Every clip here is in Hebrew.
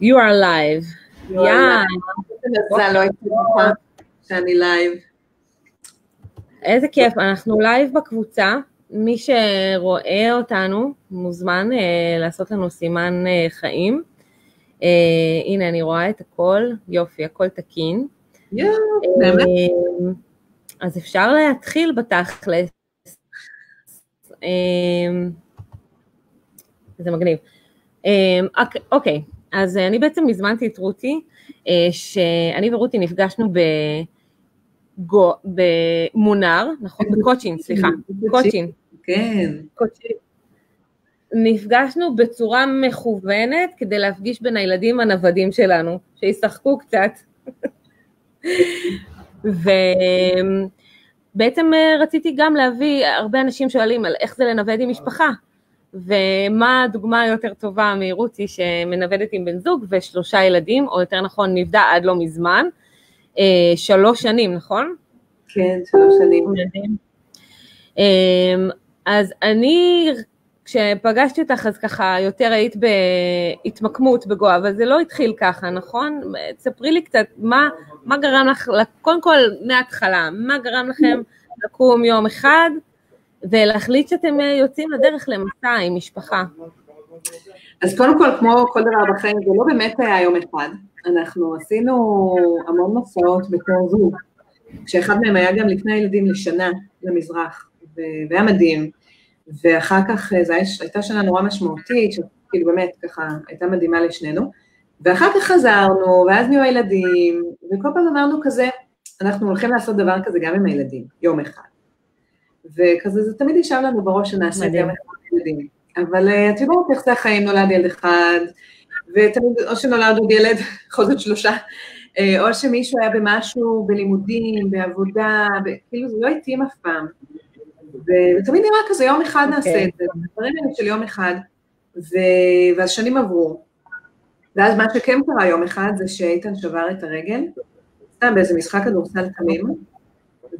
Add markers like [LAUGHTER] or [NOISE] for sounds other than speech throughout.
You are live. לא שאני live. איזה כיף, אנחנו live בקבוצה. מי שרואה אותנו מוזמן uh, לעשות לנו סימן uh, חיים. Uh, הנה, אני רואה את הכל, יופי, הכל תקין. באמת. אז אפשר להתחיל בתכלס. זה מגניב. אוקיי, אז אני בעצם הזמנתי את רותי, שאני ורותי נפגשנו בגו, במונר, נכון? בקוצ'ין, סליחה, קוצ'ין. כן. קוצ'ין. נפגשנו בצורה מכוונת כדי להפגיש בין הילדים הנוודים שלנו, שישחקו קצת. [LAUGHS] ובעצם רציתי גם להביא, הרבה אנשים שואלים על איך זה לנווד עם משפחה, ומה הדוגמה היותר טובה מרותי שמנוודת עם בן זוג ושלושה ילדים, או יותר נכון נבדה עד לא מזמן, שלוש שנים, נכון? כן, שלוש שנים. אז אני, כשפגשתי אותך, אז ככה יותר היית בהתמקמות בגואה, אבל זה לא התחיל ככה, נכון? תספרי לי קצת, מה, מה גרם לך, קודם כל מההתחלה, מה גרם לכם לקום יום אחד, ולהחליט שאתם יוצאים לדרך למסע עם משפחה. אז קודם כל, כמו כל דבר בחיים, זה לא באמת היה יום אחד. אנחנו עשינו המון מסעות בתור זוג, כשאחד מהם היה גם לפני הילדים לשנה למזרח, והיה מדהים, ואחר כך זו הייתה שנה נורא משמעותית, שכאילו באמת ככה הייתה מדהימה לשנינו, ואחר כך חזרנו, ואז נהיו הילדים, וכל פעם אמרנו כזה, אנחנו הולכים לעשות דבר כזה גם עם הילדים, יום אחד. וכזה זה תמיד ישב לנו בראש שנעשה גם אחד ילדים. אבל את יודעת איך זה החיים, נולד ילד אחד, ותמיד, או שנולד עוד ילד, [LAUGHS] בכל זאת שלושה, או שמישהו היה במשהו, בלימודים, בעבודה, כאילו זה לא התאים אף פעם. ותמיד נראה כזה, יום אחד נעשה את זה, דברים האלה של יום אחד, ואז שנים עברו. ואז מה שכן קרה יום אחד זה שאיתן שבר את הרגל, סתם באיזה משחק כדורסל תמים,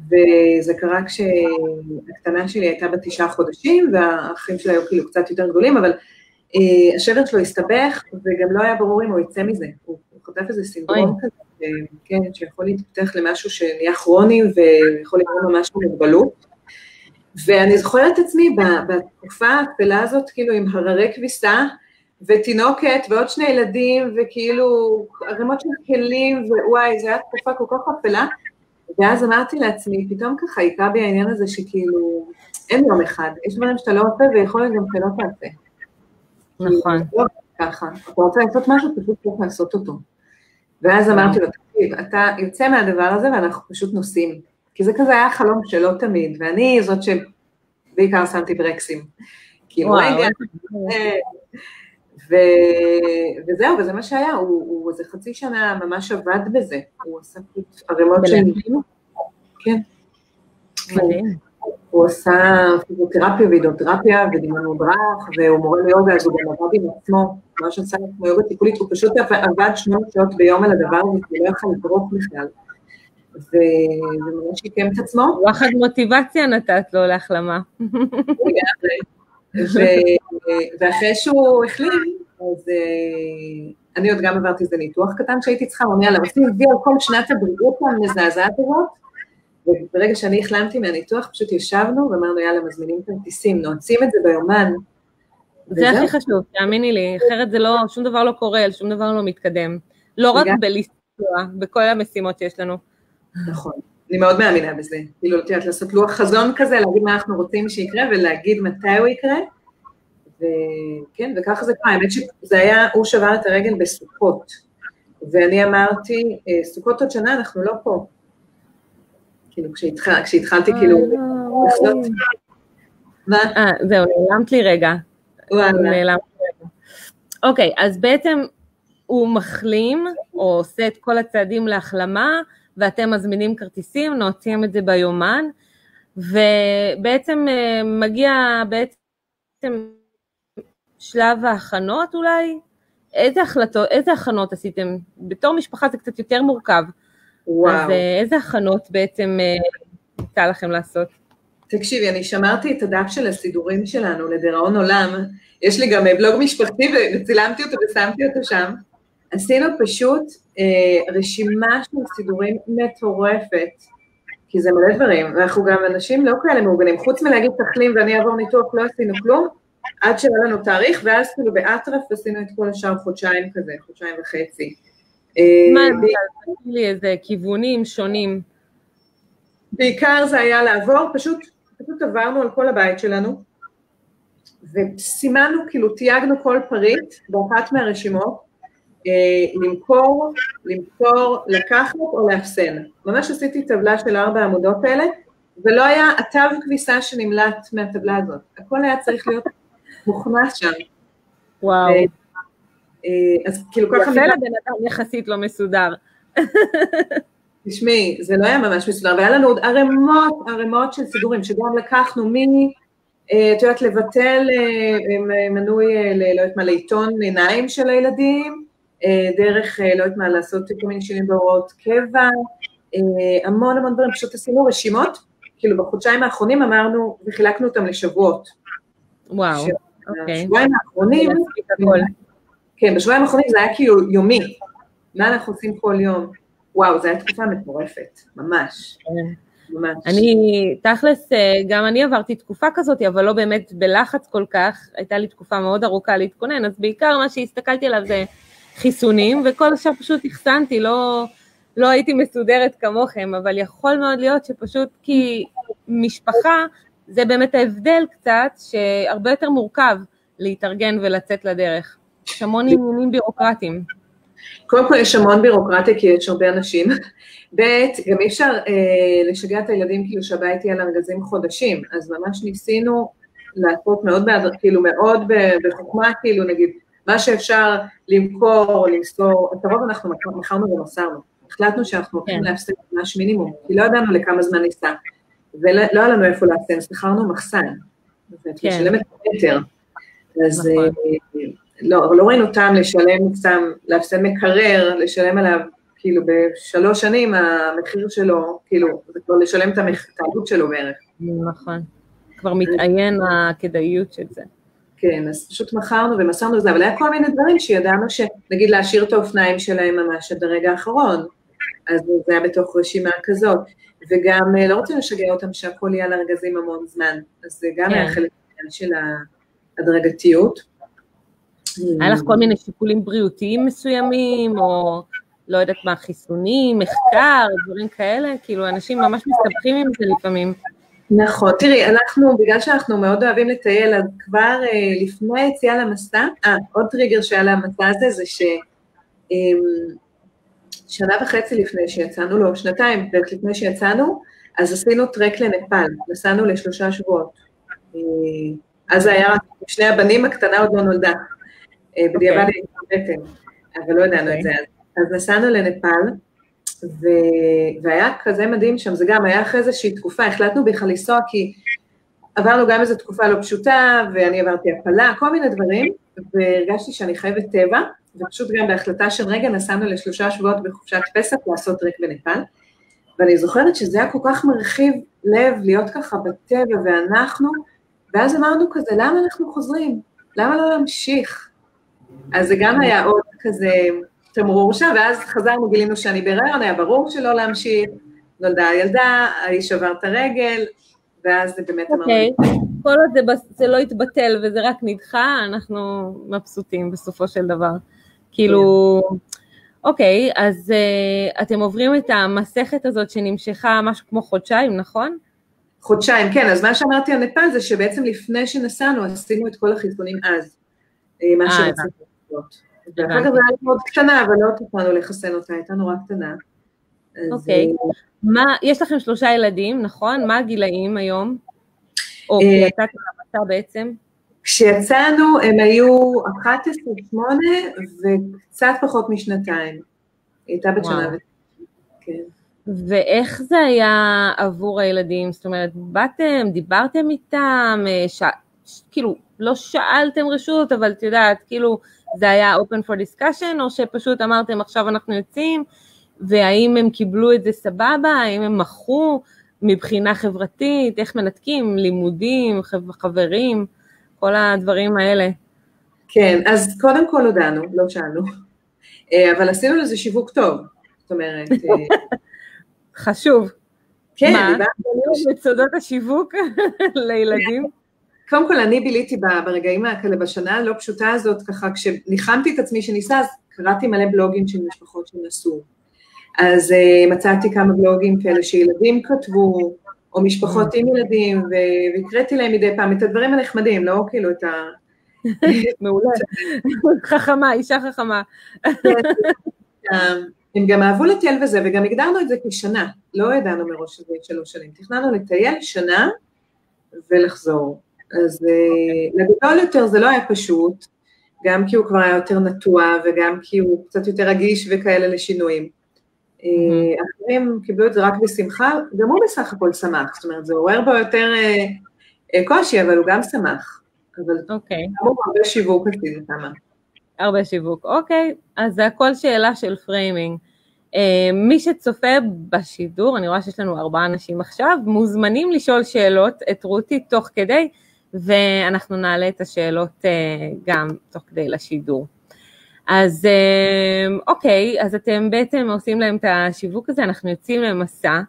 וזה קרה כשהקטנה שלי הייתה בת תשעה חודשים, והאחים שלה היו כאילו קצת יותר גדולים, אבל אה, השבר שלו הסתבך, וגם לא היה ברור אם הוא יצא מזה. הוא, הוא חטף איזה סינדרום כזה, כן, שיכול להתפתח למשהו שנהיה כרוני ויכול לגרום ממש מוגבלות. ואני זוכרת את עצמי בתקופה האפלה הזאת, כאילו עם הררי כביסה, ותינוקת ועוד שני ילדים, וכאילו ערימות של כלים, ווואי, זו הייתה תקופה כל כך אפלה, ואז אמרתי לעצמי, פתאום ככה היכה בי העניין הזה שכאילו, אין יום אחד, יש דברים שאתה לא עושה ויכול להיות גם שלא תעשה. נכון. לא ככה, אתה רוצה לעשות משהו, פשוט צריך לעשות אותו. ואז אמרתי לו, תקשיב, אתה יוצא מהדבר הזה ואנחנו פשוט נוסעים. כי זה כזה היה חלום שלא תמיד, ואני זאת שבעיקר שמתי ברקסים. כאילו, רגע, ו... וזהו, וזה מה שהיה, הוא, הוא איזה חצי שנה ממש עבד בזה, הוא עשה ערימות של... כן. הוא עשה פיזיותרפיה והידרותרפיה ודמיון מודרך, והוא מורה ליוגה, אז הוא גם עבד עם עצמו, ממש עשה לעצמו יוגה טיפולית, הוא פשוט עבד שמונה שעות ביום על הדבר הזה, כי הוא לא יכול לדרוך בכלל. וממש שיקם את עצמו. וואחד מוטיבציה נתת לו להחלמה. ואחרי שהוא החלים, אז אני עוד גם עברתי איזה ניתוח קטן שהייתי צריכה, הוא אומר, יאללה, עושים וי על כל שנת הבריאות המזעזעת הזאת, וברגע שאני החלמתי מהניתוח, פשוט ישבנו ואמרנו, יאללה, מזמינים כרטיסים, נועצים את זה ביומן. זה הכי חשוב, תאמיני לי, אחרת זה לא, שום דבר לא קורה, שום דבר לא מתקדם. לא רק בלנסוע, בכל המשימות שיש לנו. נכון, אני מאוד מאמינה בזה. כאילו, את יודעת, לעשות לוח חזון כזה, להגיד מה אנחנו רוצים שיקרה ולהגיד מתי הוא יקרה. וכן, וככה זה קרה, האמת שזה היה, הוא שבר את הרגל בסוכות. ואני אמרתי, סוכות עוד שנה, אנחנו לא פה. כאילו, כשהתחלתי, כאילו, לחזות. מה? אה, זהו, נעלמת לי רגע. וואלה. אוקיי, אז בעצם הוא מחלים, או עושה את כל הצעדים להחלמה, ואתם מזמינים כרטיסים, נועצים את זה ביומן, ובעצם מגיע בעצם שלב ההכנות אולי? איזה החלטות, איזה הכנות עשיתם? בתור משפחה זה קצת יותר מורכב. וואו. אז איזה הכנות בעצם הייתה לכם לעשות? תקשיבי, אני שמרתי את הדף של הסידורים שלנו לדיראון עולם, יש לי גם בלוג משפחתי וצילמתי אותו ושמתי אותו שם, עשינו פשוט אה, רשימה של סידורים מטורפת, כי זה מלא דברים, ואנחנו גם אנשים לא כאלה מאורגנים, חוץ מלהגיד תחלים ואני אעבור ניתוח, לא עשינו כלום, עד שהיה לנו תאריך, ואז כאילו באטרף עשינו את כל השאר חודשיים כזה, חודשיים וחצי. אה, מה, תגידי לי איזה כיוונים שונים. בעיקר זה היה לעבור, פשוט, פשוט עברנו על כל הבית שלנו, וסימנו, כאילו תייגנו כל פריט באחת מהרשימות, למכור, למכור, לקחת או לאפסן. ממש עשיתי טבלה של ארבע העמודות האלה, ולא היה התו כביסה שנמלט מהטבלה הזאת. הכל היה צריך להיות מוכנס שם. וואו. אה, אז כאילו ככה... יפה לבן אדם יחסית לא מסודר. [LAUGHS] תשמעי, זה לא היה ממש מסודר, והיה לנו עוד ערימות, ערימות של סידורים, שגם לקחנו מ... אה, את יודעת, לבטל מנוי, לא יודעת מה, לעיתון עיניים של הילדים, דרך, לא יודעת מה, לעשות כל מיני שינויים בהוראות קבע, המון המון דברים, פשוט עשינו רשימות, כאילו בחודשיים האחרונים אמרנו, וחילקנו אותם לשבועות. וואו, אוקיי. בשבועיים האחרונים, כן, בשבועיים האחרונים זה היה כאילו יומי, מה אנחנו עושים כל יום? וואו, זו הייתה תקופה מטורפת, ממש. כן. ממש. אני, תכלס, גם אני עברתי תקופה כזאת, אבל לא באמת בלחץ כל כך, הייתה לי תקופה מאוד ארוכה להתכונן, אז בעיקר מה שהסתכלתי עליו זה חיסונים, וכל השאר פשוט החסנתי, לא, לא הייתי מסודרת כמוכם, אבל יכול מאוד להיות שפשוט כי משפחה, זה באמת ההבדל קצת, שהרבה יותר מורכב להתארגן ולצאת לדרך. יש המון עניינים בירוקרטיים. קודם כל יש המון בירוקרטיה כי יש הרבה אנשים. ב', גם אי אפשר אה, לשגע את הילדים כאילו שהבית יהיה לארגזים חודשים, אז ממש ניסינו לעשות מאוד, בהדר, כאילו מאוד בחוכמה, כאילו נגיד, מה שאפשר למכור או למסור, את הרוב אנחנו מכרנו ומסרנו. החלטנו שאנחנו הולכים כן. להפסיק ממש מינימום, כי לא ידענו לכמה זמן ניסע, ולא היה לנו איפה לאפסן, שכרנו מחסן, כן. אז נכון. אה, לא, לא ראינו טעם לשלם סתם, לאפסן מקרר, לשלם עליו, כאילו בשלוש שנים המחיר שלו, כאילו, זה כבר לשלם את העלות שלו בערך. נכון, כבר מתעיין הכדאיות של זה. כן, אז פשוט מכרנו ומסרנו את זה, אבל היה כל מיני דברים שידענו שנגיד להשאיר את האופניים שלהם ממש עד הרגע האחרון, אז זה היה בתוך רשימה כזאת, וגם לא רוצים לשגע אותם שהכל יהיה על ארגזים המון זמן, אז זה גם היה כן. חלק של ההדרגתיות. היה לך כל מיני שיקולים בריאותיים מסוימים, או לא יודעת מה, חיסונים, מחקר, דברים כאלה? כאילו, אנשים ממש מסתבכים עם זה לפעמים. נכון, תראי, אנחנו, בגלל שאנחנו מאוד אוהבים לטייל, אז כבר אה, לפני היציאה למסע, אה, עוד טריגר שהיה למסע הזה, זה ש... אה, שנה וחצי לפני שיצאנו, לא, שנתיים בערך לפני שיצאנו, אז עשינו טרק לנפאל, נסענו לשלושה שבועות. אה, אז זה היה, שני הבנים, הקטנה עוד לא נולדה. אה, בדיעבד אוקיי. הייתה בטן, אבל לא ידענו את זה אז. אז נסענו לנפאל, ו... והיה כזה מדהים שם, זה גם היה אחרי איזושהי תקופה, החלטנו בכלל לנסוע כי עברנו גם איזו תקופה לא פשוטה, ואני עברתי הפלה, כל מיני דברים, והרגשתי שאני חייבת טבע, ופשוט גם בהחלטה של רגע נסענו לשלושה שבועות בחופשת פסח לעשות טרק בנפאל, ואני זוכרת שזה היה כל כך מרחיב לב להיות ככה בטבע ואנחנו, ואז אמרנו כזה, למה אנחנו חוזרים? למה לא להמשיך? אז זה גם היה עוד כזה תמרור שם, ואז חזרנו, גילינו שאני בהיריון, היה ברור שלא להמשיך, נולדה הילדה, האיש עבר את הרגל, ואז זה באמת אמרנו... אוקיי, כל עוד זה, זה לא יתבטל וזה רק נדחה, אנחנו מבסוטים בסופו של דבר. כאילו, אוקיי, אז uh, אתם עוברים את המסכת הזאת שנמשכה משהו כמו חודשיים, נכון? חודשיים, כן, אז מה שאמרתי על נפאל זה שבעצם לפני שנסענו עשינו את כל החיסונים אז, אה, מה שרצינו לעשות. כך זה היה מאוד קטנה, אבל לא תוכלנו לחסן אותה, הייתה נורא קטנה. אוקיי, אה, יש לכם שלושה ילדים, נכון? מה הגילאים היום? או כשיצאתם למסע בעצם? כשיצאנו הם היו 11, 8 וקצת פחות משנתיים. היא הייתה בת שנה. כן. ואיך זה היה עבור הילדים? זאת אומרת, באתם, דיברתם איתם, אה, ש... כאילו, לא שאלתם רשות, אבל את יודעת, כאילו, זה היה open for discussion, או שפשוט אמרתם עכשיו אנחנו יוצאים, והאם הם קיבלו את זה סבבה, האם הם מכרו מבחינה חברתית, איך מנתקים, לימודים, חברים, כל הדברים האלה. כן, אז קודם כל הודענו, לא שאלנו. אה, אבל עשינו לזה שיווק טוב, זאת אומרת... אה, [LAUGHS] חשוב. כן, מה? דיברנו- מצודות השיווק [LAUGHS] לילדים? קודם כל אני ביליתי ברגעים האלה בשנה הלא פשוטה הזאת, ככה כשניחמתי את עצמי שניסה, אז קראתי מלא בלוגים של משפחות שנסעו. אז uh, מצאתי כמה בלוגים כאלה שילדים כתבו, או משפחות עם ילדים, והקראתי להם מדי פעם את הדברים הנחמדים, לא כאילו את ה... [LAUGHS] מעולה. חכמה, אישה חכמה. [LAUGHS] הם גם אהבו לטייל וזה, וגם הגדרנו את זה כשנה, לא ידענו מראש שזה יהיה שלוש שנים. תכננו לטייל שנה ולחזור. אז uh, לגדול יותר זה לא היה פשוט, גם כי הוא כבר היה יותר נטוע, וגם כי הוא קצת יותר רגיש וכאלה לשינויים. אה, אחרים קיבלו את זה רק בשמחה, גם הוא בסך הכל שמח, זאת אומרת, זה עורר בו יותר אה, אה, קושי, אבל הוא גם שמח. אבל אוקיי, הוא הרבה שיווק עשינו כמה. הרבה שיווק. אוקיי, אז זה הכל שאלה של framing. מי שצופה בשידור, אני רואה שיש לנו ארבעה אנשים עכשיו, מוזמנים לשאול שאלות את רותי תוך כדי, ואנחנו נעלה את השאלות uh, גם תוך כדי לשידור. אז uh, אוקיי, אז אתם בעצם עושים להם את השיווק הזה, אנחנו יוצאים למסע,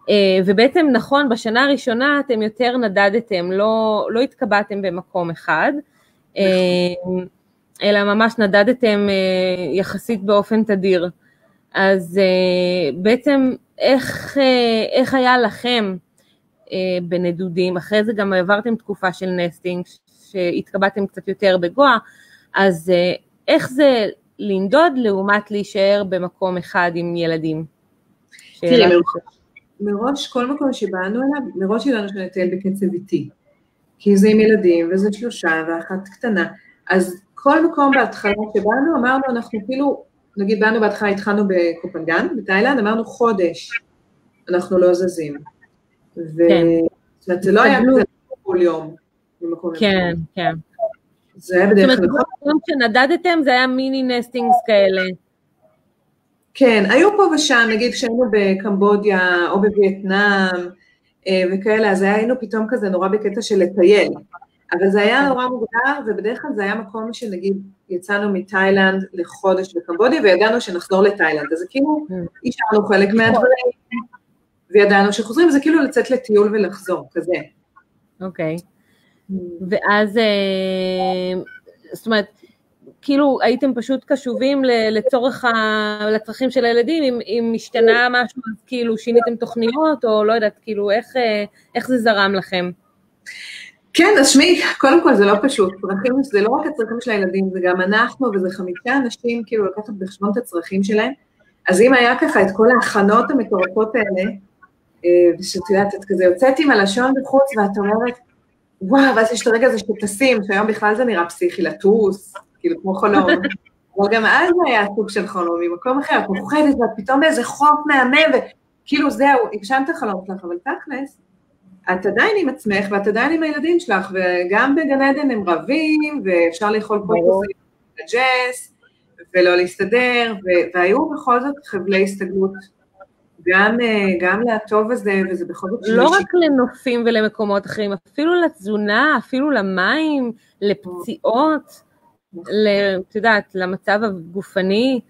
uh, ובעצם נכון, בשנה הראשונה אתם יותר נדדתם, לא, לא התקבעתם במקום אחד, אלא ממש נדדתם יחסית באופן תדיר. אז בעצם איך, איך היה לכם בנדודים, אחרי זה גם העברתם תקופה של נסטינג, שהתקבעתם קצת יותר בגואה, אז uh, איך זה לנדוד לעומת להישאר במקום אחד עם ילדים? תראי. מראש כל מקום שבאנו אליו, מראש ידענו שנטייל בקצב איטי. כי זה עם ילדים, וזה שלושה, ואחת קטנה. אז כל מקום בהתחלה שבאנו, אמרנו, אנחנו כאילו, נגיד באנו בהתחלה, התחלנו בקופנגן, בתאילנד, אמרנו חודש, אנחנו לא זזים. ו... כן. זאת אומרת, זה לא היה. כזה כל יום. כן, כן. זה היה זאת בדרך אומרת, כלל כל פעם שנדדתם זה היה מיני נסטינגס כאלה. כן, היו פה ושם, נגיד כשהיינו בקמבודיה או בווייטנאם אה, וכאלה, אז היינו פתאום כזה נורא בקטע של לטייל. אבל זה היה נורא מוגדר, ובדרך כלל זה היה מקום שנגיד יצאנו מתאילנד לחודש בקמבודיה, וידענו שנחזור לתאילנד, אז כאילו, השארנו חלק מהדברים, וידענו שחוזרים, זה כאילו לצאת לטיול ולחזור, כזה. אוקיי. ואז, אה, זאת אומרת, כאילו הייתם פשוט קשובים לצורך, ה- לצרכים של הילדים, אם, אם השתנה משהו, אז כאילו שיניתם תוכניות, או לא יודעת, כאילו איך, אה, איך זה זרם לכם? כן, אז שמי, קודם כל זה לא פשוט, צרכים, זה לא רק הצרכים של הילדים, זה גם אנחנו, וזה חמישה אנשים, כאילו לקחת בחשבון את הצרכים שלהם. אז אם היה ככה את כל ההכנות המטורפות האלה, ושאת יודעת, את כזה יוצאת עם הלשון בחוץ, ואת אומרת, וואו, ואז יש את הרגע הזה שטסים, שהיום בכלל זה נראה פסיכי, לטוס, כאילו כמו חלום. [LAUGHS] אבל גם אז זה היה סוג של חלום, ממקום אחר, את מפוחדת, ואת פתאום באיזה חוף מהמם, וכאילו זהו, הגשמת את החלום שלך, אבל תכלס, את עדיין עם עצמך, ואת עדיין עם הילדים שלך, וגם בגן עדן הם רבים, ואפשר לאכול קוקוסים לג'ס, ולא להסתדר, והיו בכל זאת חבלי הסתגלות, גם, אה, גם לטוב הזה, וזה בכל זאת... לא. רק לנופים ולמקומות אחרים, אפילו לתזונה, אפילו למים, לפציעות, את יודעת, למצב הגופני,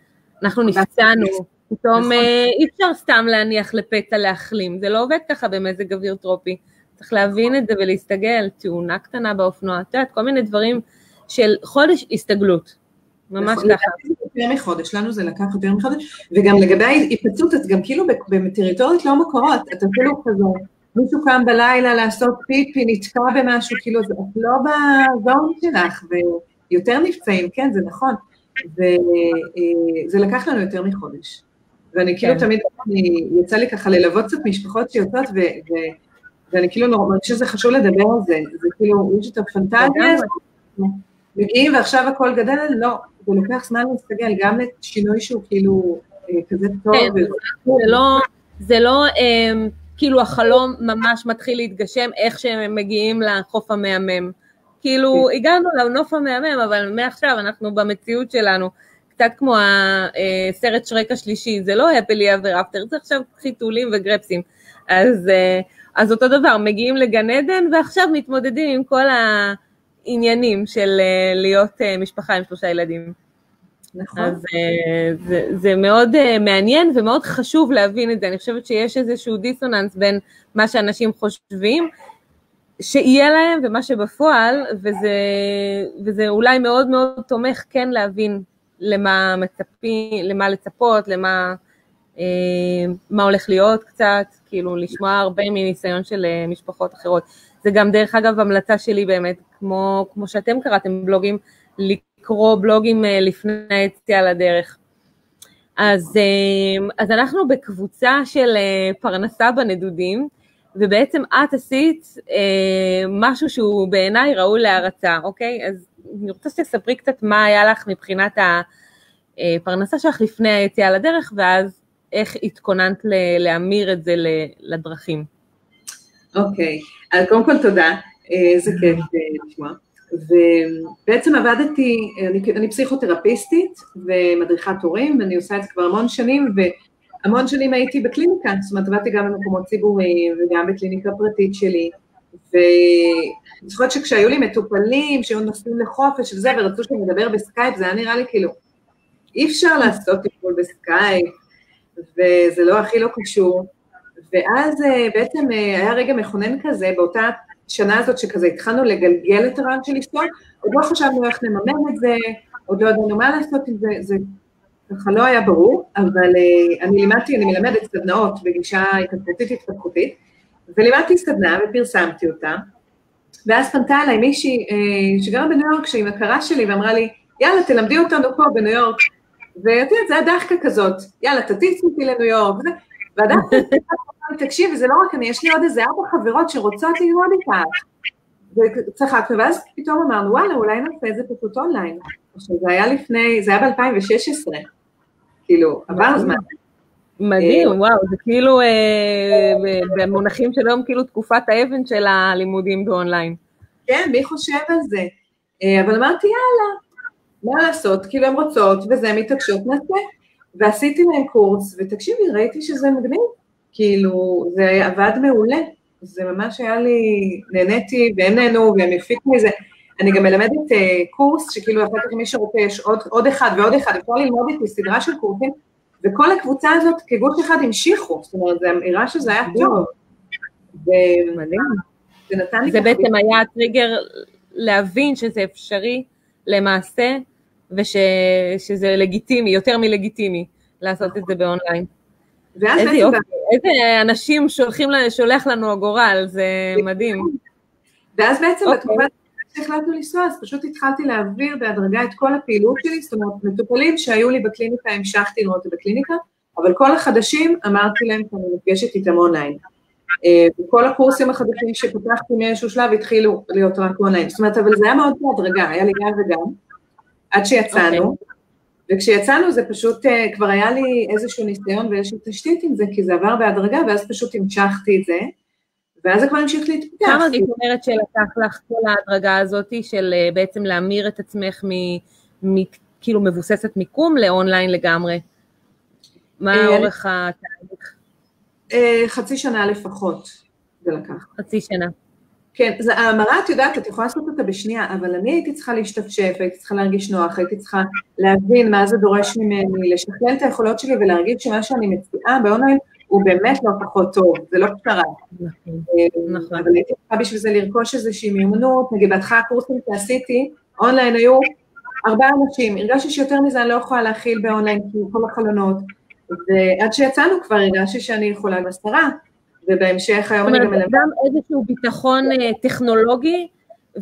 אנחנו נפצענו, פתאום נכון. אה, אי אפשר סתם להניח לפצע להחלים, זה לא עובד ככה במזג אוויר טרופי, צריך להבין את זה ולהסתגל, תאונה קטנה באופנוע, את יודעת, כל מיני דברים של חודש הסתגלות, ממש נכון, ככה. יותר מחודש, לנו זה לקח יותר מחודש, וגם לגבי ההיפצות, את גם כאילו בטריטוריות לא מוכרות, את אפילו כזה, מישהו קם בלילה לעשות פיפי, נתקע במשהו, כאילו, זה- את לא בזון שלך, ויותר נפצעים, כן, זה נכון, וזה לקח לנו יותר מחודש. ואני כאילו כן. תמיד, יצא לי ככה ללוות קצת משפחות שיוצאות, ואני כאילו מרגישה שזה חשוב לדבר על זה, זה כאילו, יש את הפנטזיה. הזאת, מגיעים ועכשיו הכל גדל, לא, זה לוקח זמן להסתגל, גם לשינוי שהוא כאילו אה, כזה טוב. כן, זה לא, זה לא אה, כאילו החלום ממש מתחיל להתגשם איך שהם מגיעים לחוף המהמם. כאילו הגענו לנוף המהמם, אבל מעכשיו אנחנו במציאות שלנו, קצת כמו הסרט שרק השלישי, זה לא happily ever after, זה עכשיו חיתולים וגרפסים. אז, אה, אז אותו דבר, מגיעים לגן עדן ועכשיו מתמודדים עם כל העניינים של אה, להיות אה, משפחה עם שלושה ילדים. נכון. אז אה, זה, זה מאוד מעניין ומאוד חשוב להבין את זה. אני חושבת שיש איזשהו דיסוננס בין מה שאנשים חושבים, שיהיה להם ומה שבפועל, וזה, וזה אולי מאוד מאוד תומך כן להבין למה מצפים, למה לצפות, למה מה הולך להיות קצת, כאילו לשמוע הרבה מניסיון של אה, משפחות אחרות. זה גם דרך אגב המלצה שלי באמת, כמו, כמו שאתם קראתם בלוגים, לקרוא בלוגים אה, לפני היציאה לדרך. אז, אה, אז אנחנו בקבוצה של אה, פרנסה בנדודים, ובעצם את עשית אה, משהו שהוא בעיניי ראוי להערצה, אוקיי? אז אני רוצה שתספרי קצת מה היה לך מבחינת הפרנסה שלך לפני היציאה לדרך, ואז איך התכוננת להמיר את זה לדרכים. אוקיי, אז קודם כל תודה, איזה כיף לשמוע. ובעצם עבדתי, אני, אני פסיכותרפיסטית ומדריכת הורים, ואני עושה את זה כבר המון שנים, והמון שנים הייתי בקליניקה, זאת אומרת, עבדתי גם במקומות ציבוריים וגם בקליניקה פרטית שלי, ואני זוכרת שכשהיו לי מטופלים שהיו נוסעים לחופש וזה, ורצו שאני אדבר בסקייפ, זה היה נראה לי כאילו, אי אפשר לעשות טיפול בסקייפ, וזה לא הכי לא קשור, ואז אה, בעצם אה, היה רגע מכונן כזה, באותה שנה הזאת שכזה התחלנו לגלגל את הרעיון של לנסוע, עוד לא חשבנו איך נממן את זה, עוד לא ידענו מה לעשות עם זה, זה ככה לא היה ברור, אבל uh, אני לימדתי, אני מלמדת סדנאות בגישה התפתחותית התפתחותית, ולימדתי סדנה ופרסמתי אותה, ואז פנתה אליי מישהי שגרה בניו יורק, שהיא מכרה שלי, ואמרה לי, יאללה, תלמדי אותנו פה בניו יורק. ואת יודעת, זה היה דחקה כזאת, יאללה, תטיס אותי לניו יורק, והדחקה [LAUGHS] תקשיב, וזה לא רק אני, יש לי עוד איזה ארבע חברות שרוצות ללמוד איתך. וצחקנו, ואז פתאום אמרנו, וואלה, אולי נעשה את זה פשוט אונליין. עכשיו, זה היה לפני, זה היה ב-2016, כאילו, עבר זמן. מדהים, אה, וואו, זה כאילו, אה, במונחים של היום, כאילו תקופת האבן של הלימודים באונליין. כן, מי חושב על זה? אה, אבל אמרתי, יאללה, מה לעשות, כאילו הן רוצות, וזה מתעקשות, נעשה. ועשיתי להם קורס, ותקשיבי, ראיתי שזה מגניב. כאילו, זה עבד מעולה, זה ממש היה לי, נהניתי והם נהנו והם הפיקו מזה. אני גם מלמדת uh, קורס, שכאילו אחר כך מי שרוצה, יש עוד, עוד אחד ועוד אחד, אפשר ללמוד איתי סדרה של קורסים, וכל הקבוצה הזאת כגוש אחד המשיכו, זאת אומרת, זה נראה שזה היה טוב. זה נתן לי... זה בעצם היה הטריגר להבין שזה אפשרי למעשה, ושזה לגיטימי, יותר מלגיטימי, לעשות את זה באונליין. איזה יופי, איזה אנשים שולחים, שולח לנו הגורל, זה מדהים. ואז בעצם okay. אוקיי. בתקופה שהחלטנו לנסוע, אז פשוט התחלתי להעביר בהדרגה את כל הפעילות שלי, זאת אומרת, מטופלים שהיו לי בקליניקה, המשכתי לראות בקליניקה, אבל כל החדשים, אמרתי להם שאני נפגשת איתם אונליין. אה, וכל הקורסים החדשים שפתחתי מאיזשהו שלב התחילו להיות רק אונליין. זאת אומרת, אבל זה היה מאוד בהדרגה, היה לי גם וגם, עד שיצאנו. Okay. אוקיי. וכשיצאנו זה פשוט, אה, כבר היה לי איזשהו ניסיון ואיזושהי תשתית עם זה, כי זה עבר בהדרגה, ואז פשוט המשכתי את זה, ואז זה כבר המשיך להתפתח. כמה זאת אומרת שלקח לך כל ההדרגה הזאת של אה, בעצם להמיר את עצמך מ... כאילו מבוססת מיקום לאונליין לגמרי? מה אה, אורך התהליך? חצי שנה לפחות זה לקח. חצי שנה. כן, זה, ההמרה, את יודעת, את יכולה לעשות אותה בשנייה, אבל אני הייתי צריכה להשתפשף, הייתי צריכה להרגיש נוח, הייתי צריכה להבין מה זה דורש ממני, לשכלל את היכולות שלי ולהרגיש שמה שאני מציעה באונליין הוא באמת לא פחות טוב, זה לא פשרה. נכון, אה, נכון. אבל הייתי צריכה בשביל זה לרכוש איזושהי מיומנות, נגיד בהתחלה הקורסים שעשיתי, אונליין היו ארבעה אנשים, הרגשתי שיותר מזה אני לא יכולה להכיל באונליין, כי כל החלונות, ועד שיצאנו כבר הרגשתי שאני יכולה עם עשרה, ובהמשך היום אני גם מלמדת. גם איזשהו ביטחון אה, טכנולוגי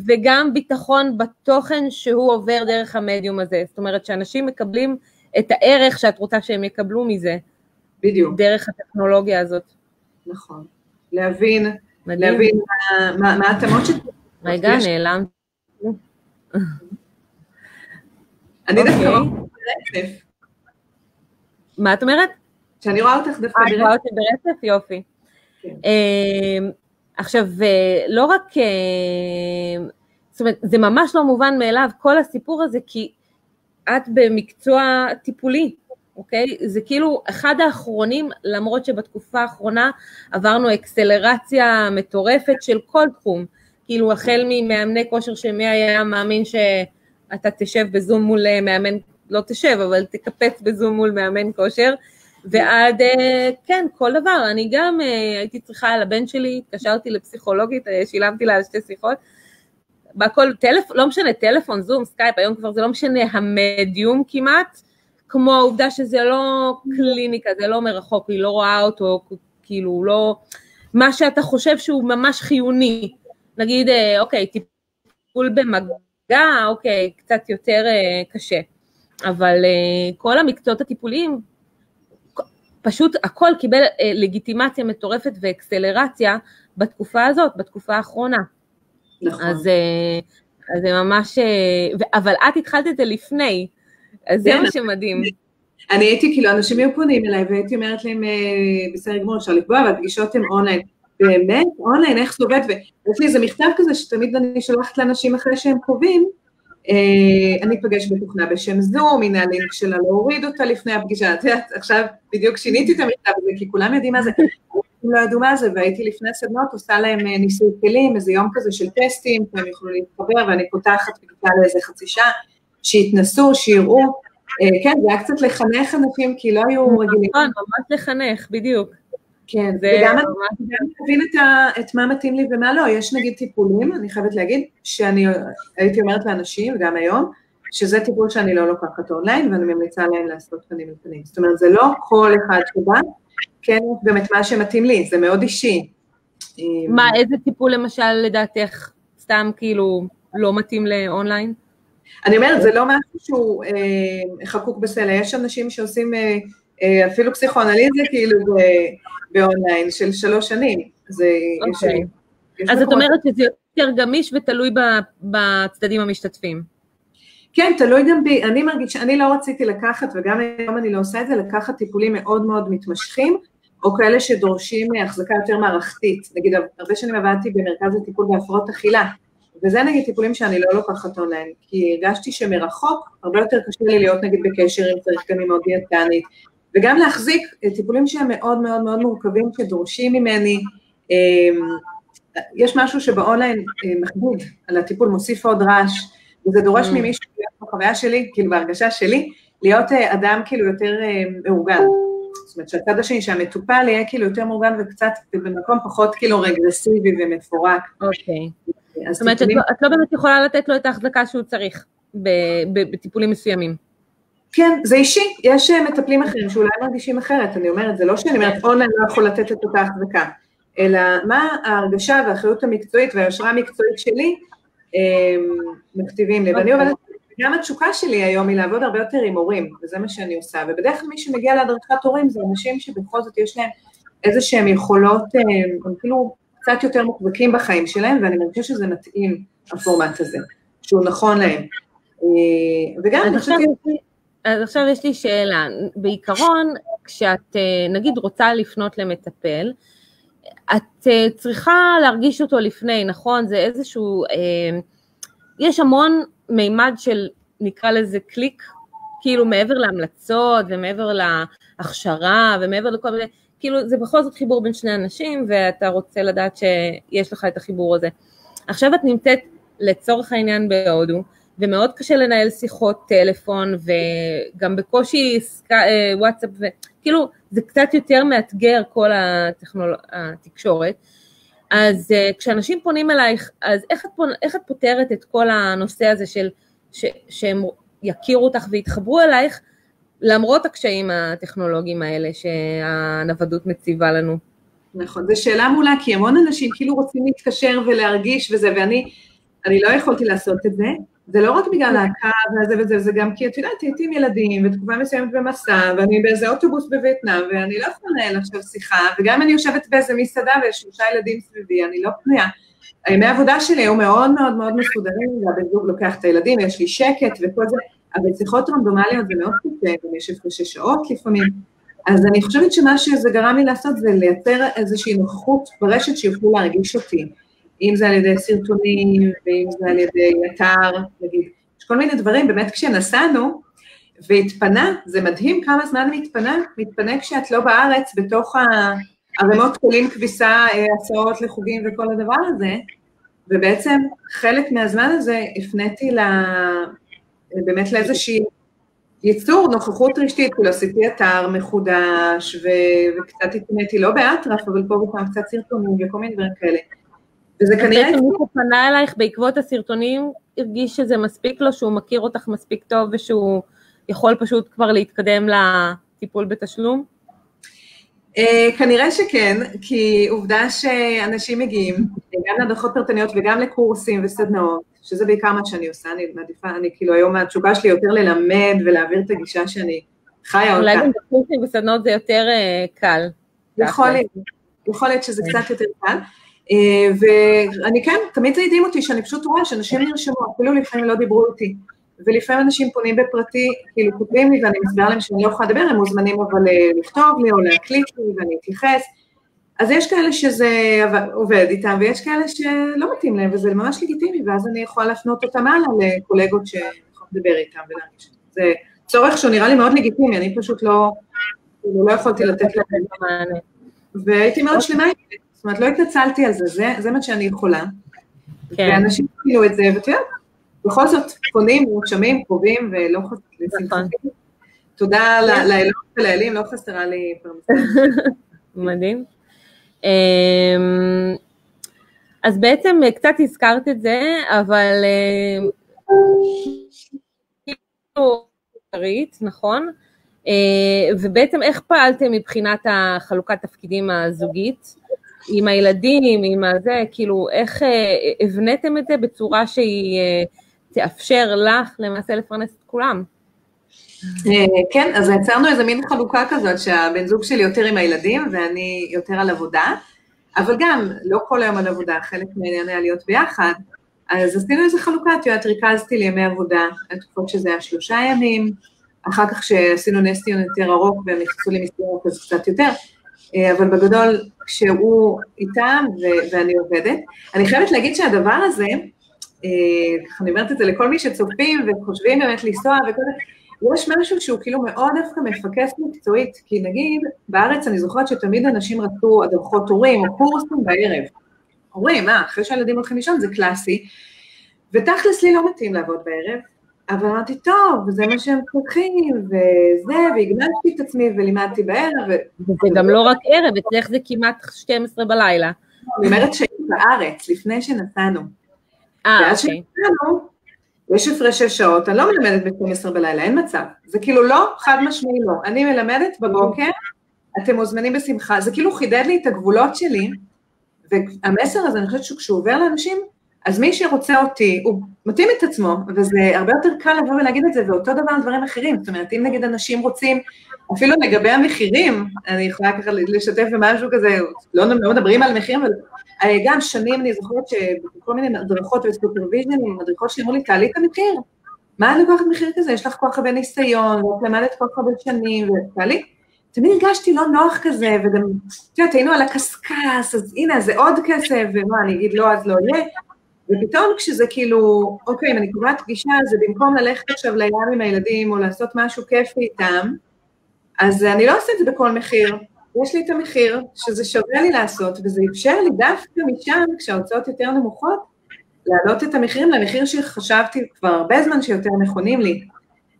וגם ביטחון בתוכן שהוא עובר דרך המדיום הזה. זאת אומרת שאנשים מקבלים את הערך שאת רוצה שהם יקבלו מזה. בדיוק. דרך הטכנולוגיה הזאת. נכון. להבין, מדהים. להבין מה ההתאמות ש... רגע, נעלם. אני דווקא רואה אותך ברצף. מה את אומרת? שאני רואה אותך דווקא ברצף. את רואה אותי ברצף? יופי. כן. אמ, עכשיו, לא רק, אמ, זאת אומרת, זה ממש לא מובן מאליו, כל הסיפור הזה, כי את במקצוע טיפולי, אוקיי? זה כאילו אחד האחרונים, למרות שבתקופה האחרונה עברנו אקסלרציה מטורפת של כל תחום, כאילו החל ממאמני כושר שמי היה מאמין שאתה תשב בזום מול מאמן לא תשב, אבל תקפץ בזום מול מאמן כושר, ועד, אה, כן, כל דבר. אני גם אה, הייתי צריכה לבן שלי, התקשרתי לפסיכולוגית, אה, שילמתי לה על שתי שיחות, בהכל, טלפון, לא משנה, טלפון, זום, סקייפ, היום כבר זה לא משנה המדיום כמעט, כמו העובדה שזה לא קליניקה, זה לא מרחוק, היא לא רואה אותו, כאילו, לא... מה שאתה חושב שהוא ממש חיוני. נגיד, אוקיי, טיפול במגע, אוקיי, קצת יותר קשה. אבל כל המקצועות הטיפוליים, פשוט הכל קיבל אה, לגיטימציה מטורפת ואקסלרציה בתקופה הזאת, בתקופה האחרונה. נכון. אז, אה, אז זה ממש, אה, אבל את התחלת את זה לפני, אז זה כן, מה שמדהים. אני הייתי, כאילו, אנשים היו פונים אליי והייתי אומרת להם, בסדר גמור, אפשר לקבוע, והפגישות הן אונליין. באמת, אונליין, איך זה עובד, ויש לי איזה מכתב כזה שתמיד אני שולחת לאנשים אחרי שהם קובעים, אה, אני אפגש בתוכנה בשם זום, הנה הלינק שלה להוריד אותה לפני הפגישה, את יודעת, עכשיו בדיוק שיניתי את המכתב הזה, כי כולם יודעים מה זה, לא ידעו מה זה, והייתי לפני סדנות עושה להם אה, ניסוי כלים, איזה יום כזה של טסטים, והם יוכלו להתחבר, ואני פותחת בכיתה לאיזה חצי שעה, שיתנסו, שיראו, אה, כן, זה היה קצת לחנך אנשים, כי לא היו רגילים. נכון, ממש לחנך, בדיוק. כן, וגם אני מבין את, את מה מתאים לי ומה לא. יש נגיד טיפולים, אני חייבת להגיד, שאני הייתי אומרת לאנשים, וגם היום, שזה טיפול שאני לא לוקחת אונליין, ואני ממליצה להם לעשות פנים אל פנים. זאת אומרת, זה לא כל אחד שבא, כן, גם את מה שמתאים לי, זה מאוד אישי. מה, איזה טיפול למשל לדעתך סתם כאילו לא מתאים לאונליין? אני אומרת, זה לא משהו שהוא אה, חקוק בסלע, יש אנשים שעושים אה, אה, אפילו פסיכואנליזה כאילו באונליין של שלוש שנים. זה, okay. יש, אוקיי. יש אז את אומרת שזה יותר גמיש ותלוי בצדדים המשתתפים. כן, תלוי גם בי, אני מרגישה, אני לא רציתי לקחת, וגם היום אני לא עושה את זה, לקחת טיפולים מאוד מאוד מתמשכים, או כאלה שדורשים החזקה יותר מערכתית. נגיד, הרבה שנים עבדתי במרכז לטיפול בהפרעות אכילה, וזה נגיד טיפולים שאני לא לוקחת אונליין, כי הרגשתי שמרחוק הרבה יותר קשה לי להיות נגיד בקשר אם צריך גם עם עוד דיאטנית, וגם להחזיק טיפולים שהם מאוד מאוד מאוד מורכבים, שדורשים ממני, אמ, יש משהו שבאונליין אה, מכביד על הטיפול, מוסיף עוד רעש, וזה דורש mm. ממישהו, בחוויה שלי, כאילו בהרגשה שלי, להיות אה, אדם כאילו יותר אה, מאורגן. זאת אומרת שהצד השני, שהמטופל יהיה כאילו יותר מאורגן וקצת במקום פחות כאילו רגרסיבי ומפורק. אוקיי. זאת אומרת שאת לא, לא באמת יכולה לתת לו את ההחזקה שהוא צריך בטיפולים מסוימים. כן, זה אישי, יש אה, מטפלים אחרים שאולי מרגישים אחרת, אני אומרת, זה לא שאני אומרת אונליין לא יכול לתת את אותה החזקה, אלא מה ההרגשה והאחריות המקצועית והיושרה המקצועית שלי אמ, מכתיבים לי, ואני עובדת, גם התשוקה שלי היום היא לעבוד הרבה יותר עם הורים, וזה מה שאני עושה, ובדרך כלל מי שמגיע להדרכת הורים זה אנשים שבכל זאת יש להם איזה שהם יכולות, אה, הם כאילו קצת יותר מוחזקים בחיים שלהם, ואני מרגישה שזה מתאים, הפורמט הזה, שהוא נכון להם. אה, וגם אני חושבת... אז עכשיו יש לי שאלה, בעיקרון כשאת אה, נגיד רוצה לפנות למטפל, את אה, צריכה להרגיש אותו לפני, נכון? זה איזשהו, אה, יש המון מימד של נקרא לזה קליק, כאילו מעבר להמלצות ומעבר להכשרה ומעבר לכל מיני, כאילו זה בכל זאת חיבור בין שני אנשים ואתה רוצה לדעת שיש לך את החיבור הזה. עכשיו את נמצאת לצורך העניין בהודו, ומאוד קשה לנהל שיחות טלפון וגם בקושי. אה, וואטסאפ וכאילו זה קצת יותר מאתגר כל הטכנול... התקשורת אז uh, כשאנשים פונים אלייך אז איך את, פונ... איך את פותרת את כל הנושא הזה של ש... שהם יכירו אותך ויתחברו אלייך למרות הקשיים הטכנולוגיים האלה שהנוודות מציבה לנו. נכון, זו שאלה מעולה, כי המון אנשים כאילו רוצים להתקשר ולהרגיש וזה, ואני אני לא יכולתי לעשות את זה, זה לא רק בגלל הקו והזה וזה, זה גם כי את יודעת, הייתי עם ילדים ותקופה מסוימת במסע, ואני באיזה אוטובוס בווייטנאם, ואני לא יכולה לנהל עכשיו שיחה, וגם אם אני יושבת באיזה מסעדה ויש שלושה ילדים סביבי, אני לא פנויה. הימי העבודה שלי היו מאוד מאוד מאוד מסודרים, והבן זוג לוקח את הילדים, יש לי שקט וכל זה, אבל שיחות רנדומליות זה מאוד קשה, גם יש הפרשי שעות לפעמים. אז אני חושבת שמה שזה גרם לי לעשות זה לייצר איזושהי נוכחות ברשת שיוכלו להרגיש אותי. אם זה על ידי סרטונים, ואם זה על ידי אתר, נגיד, יש כל מיני דברים, באמת כשנסענו, והתפנה, זה מדהים כמה זמן מתפנה, מתפנה כשאת לא בארץ, בתוך הערימות כלים כביסה, אה, הסעות לחוגים וכל הדבר הזה, ובעצם חלק מהזמן הזה הפניתי לה, באמת לאיזושהי ייצור נוכחות רשתית, כאילו עשיתי אתר מחודש, ו- וקצת התנאתי, לא באטרף, אבל פה ופעם קצת סרטונים וכל מיני דברים כאלה. וזה כנראה... בעצם מי שפנה אלייך בעקבות הסרטונים, הרגיש שזה מספיק לו, שהוא מכיר אותך מספיק טוב ושהוא יכול פשוט כבר להתקדם לטיפול בתשלום? Uh, כנראה שכן, כי עובדה שאנשים מגיעים, גם להדרכות פרטניות וגם לקורסים וסדנאות, שזה בעיקר מה שאני עושה, אני מעדיפה, אני כאילו היום התשובה שלי יותר ללמד ולהעביר את הגישה שאני חיה אותה. אולי גם בקורסים וסדנאות זה יותר uh, קל. יכול להיות, יכול להיות שזה קצת יותר קל. Uh, ואני כן, תמיד זה הדהים אותי שאני פשוט רואה שאנשים נרשמו, אפילו לפעמים לא דיברו איתי. ולפעמים אנשים פונים בפרטי, כאילו כותבים לי ואני מסבירה להם שאני לא יכולה לדבר, הם מוזמנים אבל לכתוב לי או להקליט לי ואני אתייחס. אז יש כאלה שזה עובד איתם, ויש כאלה שלא מתאים להם, וזה ממש לגיטימי, ואז אני יכולה להפנות אותם הלאה לקולגות שיכולים לדבר איתם ולהרגיש. זה צורך שהוא נראה לי מאוד לגיטימי, אני פשוט לא, לא יכולתי לתת להם מענה. והייתי מאוד שלמה איתי, זאת אומרת, לא התנצלתי על זה, זה, זה מה שאני יכולה. כן. ואנשים כאילו את זה, ואת יודעת, בכל זאת, פונים, נרשמים, קרובים, ולא חסרים. נכון. תודה. לאלות ולאלים, לא חסרה לי פרנסה. [LAUGHS] מדהים. אמ, אז בעצם קצת הזכרת את זה, אבל כאילו, נכון? אה, ובעצם איך פעלתם מבחינת החלוקת תפקידים הזוגית? עם הילדים, עם הזה, כאילו, איך אה, הבניתם את זה בצורה שהיא אה, תאפשר לך למעשה לפרנס את כולם? אה, כן, אז יצרנו איזה מין חלוקה כזאת שהבן זוג שלי יותר עם הילדים ואני יותר על עבודה, אבל גם לא כל היום על עבודה, חלק מהעניין היה להיות ביחד, אז עשינו איזה חלוקה, את יודעת, ריכזתי לימי עבודה, התקופות שזה היה שלושה ימים, אחר כך שעשינו נסטיון יותר ארוך והם נכנסו לי מסגרת אז קצת יותר, אבל בגדול כשהוא איתם ואני עובדת. אני חייבת להגיד שהדבר הזה, אה, ככה אני אומרת את זה לכל מי שצופים וחושבים באמת לנסוע וכל זה, יש משהו שהוא כאילו מאוד דווקא מפקס מקצועית, כי נגיד, בארץ אני זוכרת שתמיד אנשים רצו הדרכות הורים או קורסים בערב. הורים, מה, אחרי שהילדים הולכים לישון זה קלאסי, ותכלס לי לא מתאים לעבוד בערב, אבל אמרתי, טוב, זה מה שהם צריכים, וזה, והגנשתי את עצמי ולימדתי בערב. וזה גם לא רק ערב, אצלך זה כמעט 12 בלילה. אני אומרת שהייתי בארץ, לפני שנסענו. אה, אוקיי. ואז שנסענו, יש הפרשי שעות, אני לא מלמדת ב-12 בלילה, אין מצב. זה כאילו לא, חד משמעי לא. אני מלמדת בבוקר, אתם מוזמנים בשמחה, זה כאילו חידד לי את הגבולות שלי, והמסר הזה, אני חושבת שכשהוא עובר לאנשים, אז מי שרוצה אותי, הוא מתאים את עצמו, וזה הרבה יותר קל לבוא ולהגיד את זה, ואותו דבר על דברים אחרים. זאת אומרת, אם נגיד אנשים רוצים, אפילו לגבי המחירים, אני יכולה ככה לשתף במשהו כזה, לא, לא מדברים על מחירים, אבל אה, גם שנים אני זוכרת שבכל מיני הדרכות וסופרוויז'נים, הדרכות שלי אמרו לי, תעלי את המחיר. מה את לוקחת מחיר כזה? יש לך כל כך הרבה ניסיון, ואת למדת כל כך הרבה שנים, ותעלי. תמיד הרגשתי לא נוח כזה, וגם, את יודעת, היינו על הקשקש, אז הנה, זה עוד כסף, ומה, אני אגיד לא, אז לא יהיה. ופתאום כשזה כאילו, אוקיי, אם אני קובעת פגישה, זה במקום ללכת עכשיו לים עם הילדים, או לעשות משהו כיפי איתם, אז אני לא עושה את זה בכל מחיר. יש לי את המחיר, שזה שווה לי לעשות, וזה אפשר לי דווקא משם, כשההוצאות יותר נמוכות, להעלות את המחירים למחיר שחשבתי כבר הרבה זמן שיותר נכונים לי.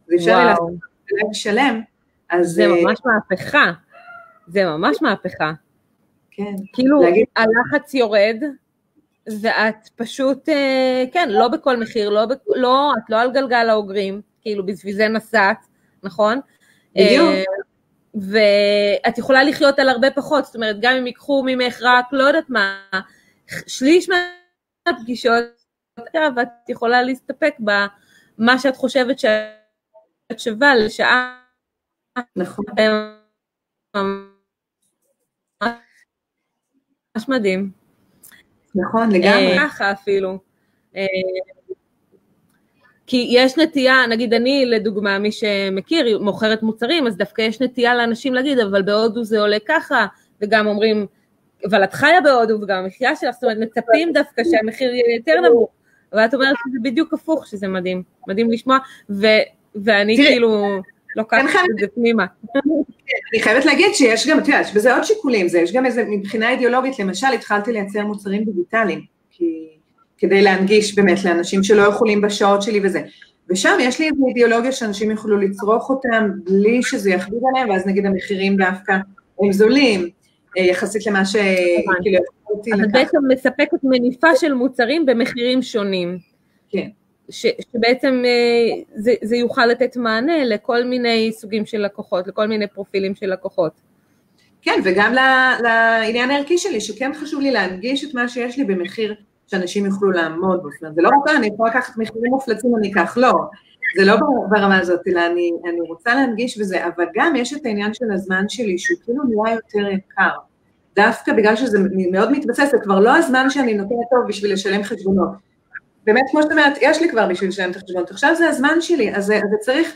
זה אפשר לי לעשות בלב שלם. אז... זה אה, ממש מהפכה. זה ממש מהפכה. כן. כאילו, להגיד... הלחץ יורד, ואת פשוט, אה, כן, לא בכל מחיר, לא, לא, את לא על גלגל האוגרים, כאילו בשביל זה נסעת, נכון? בדיוק. אה, ואת יכולה לחיות על הרבה פחות, זאת אומרת, גם אם ייקחו ממך רק, לא יודעת מה, שליש מהפגישות, ואת יכולה להסתפק במה שאת חושבת שאת שווה לשעה. נכון. ממש מדהים. נכון, לגמרי. ככה אפילו. אה, כי יש נטייה, נגיד אני לדוגמה, מי שמכיר, מוכרת מוצרים, אז דווקא יש נטייה לאנשים להגיד, אבל בהודו זה עולה ככה, וגם אומרים, אבל את חיה בהודו וגם המחיה שלך, זאת אומרת, מצפים דווקא שהמחיר יהיה יותר נמוך, ואת אומרת שזה בדיוק הפוך, שזה מדהים, מדהים לשמוע, ו, ואני כאילו לוקחת את זה פנימה. אני חייבת להגיד שיש גם, את יודעת, יש בזה עוד שיקולים, זה, יש גם איזה, מבחינה אידיאולוגית, למשל, התחלתי לייצר מוצרים דיגיטליים, כי, כדי להנגיש באמת לאנשים שלא יכולים בשעות שלי וזה. ושם יש לי איזו אידיאולוגיה שאנשים יוכלו לצרוך אותם בלי שזה יכביד עליהם, ואז נגיד המחירים דווקא הם זולים, אה, יחסית למה ש... כאילו, יכולתי לקחת. את בעצם מספקת מניפה של מוצרים במחירים שונים. כן. ש, שבעצם אה, זה, זה יוכל לתת מענה לכל מיני סוגים של לקוחות, לכל מיני פרופילים של לקוחות. כן, וגם לעניין הערכי שלי, שכן חשוב לי להנגיש את מה שיש לי במחיר שאנשים יוכלו לעמוד בו. זה לא רק אני יכולה לקחת מחירים מופלצים, אני אקח, לא. זה לא ברמה הזאת, אלא אני, אני רוצה להנגיש בזה, אבל גם יש את העניין של הזמן שלי, שהוא כאילו נראה יותר יקר. דווקא בגלל שזה מאוד מתבסס, זה כבר לא הזמן שאני נותנת טוב בשביל לשלם חשבונות. באמת, כמו שאת אומרת, יש לי כבר בשביל לשלם את החשבונות, עכשיו זה הזמן שלי, אז זה צריך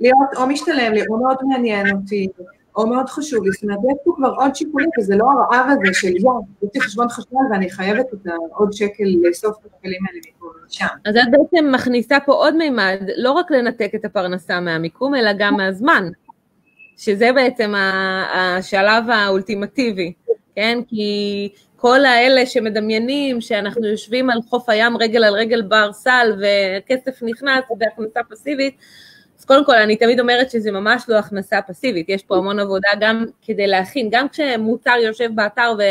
להיות או משתלם לי, או מאוד מעניין אותי, או מאוד חשוב לי, זאת אומרת, יש פה כבר עוד שיקולים, וזה לא הרעב הזה של יום, יש לי חשבון חשמל ואני חייבת את העוד שקל לאסוף את השקלים האלה מפה ומשם. אז את בעצם מכניסה פה עוד מימד, לא רק לנתק את הפרנסה מהמיקום, אלא גם מהזמן, שזה בעצם השלב האולטימטיבי, כן? כי כל האלה שמדמיינים שאנחנו יושבים על חוף הים רגל על רגל בר סל וכסף נכנס והכנסה פסיבית, אז קודם כל אני תמיד אומרת שזה ממש לא הכנסה פסיבית, יש פה המון עבודה גם כדי להכין, גם כשמוצר יושב באתר ו...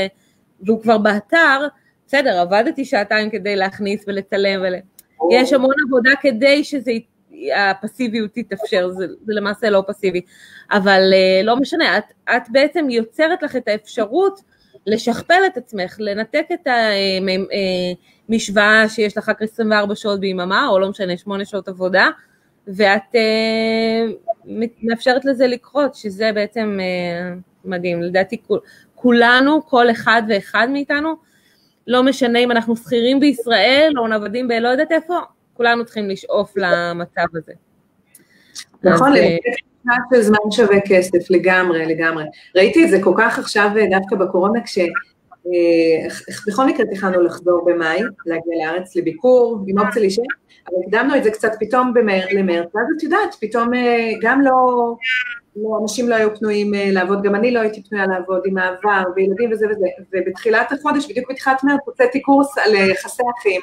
והוא כבר באתר, בסדר, עבדתי שעתיים כדי להכניס ולצלם, ול... יש המון עבודה כדי שזה, הפסיביות תתאפשר, זה, זה למעשה לא פסיבי, אבל אה, לא משנה, את, את בעצם יוצרת לך את האפשרות לשכפל את עצמך, לנתק את המשוואה אה, שיש לך רק 24 שעות ביממה, או לא משנה, 8 שעות עבודה, ואת אה, מאפשרת לזה לקרות, שזה בעצם אה, מדהים. לדעתי כולנו, כל אחד ואחד מאיתנו, לא משנה אם אנחנו שכירים בישראל או נוודים בלא יודעת איפה, כולנו צריכים לשאוף למצב הזה. נכון, אז, של זמן שווה כסף, לגמרי, לגמרי. ראיתי את זה כל כך עכשיו דווקא בקורונה, כש... בכל מקרה תכננו לחזור במאי, להגיע לארץ לביקור, עם אופציה להישאר, אבל הקדמנו את זה קצת פתאום למרץ, ואז את יודעת, פתאום אה, גם לא, לא, אנשים לא היו פנויים אה, לעבוד, גם אני לא הייתי פנויה לעבוד עם העבר, וילדים וזה וזה, ובתחילת החודש, בדיוק בתחילת מרץ, הוצאתי קורס על אה, יחסי אחים,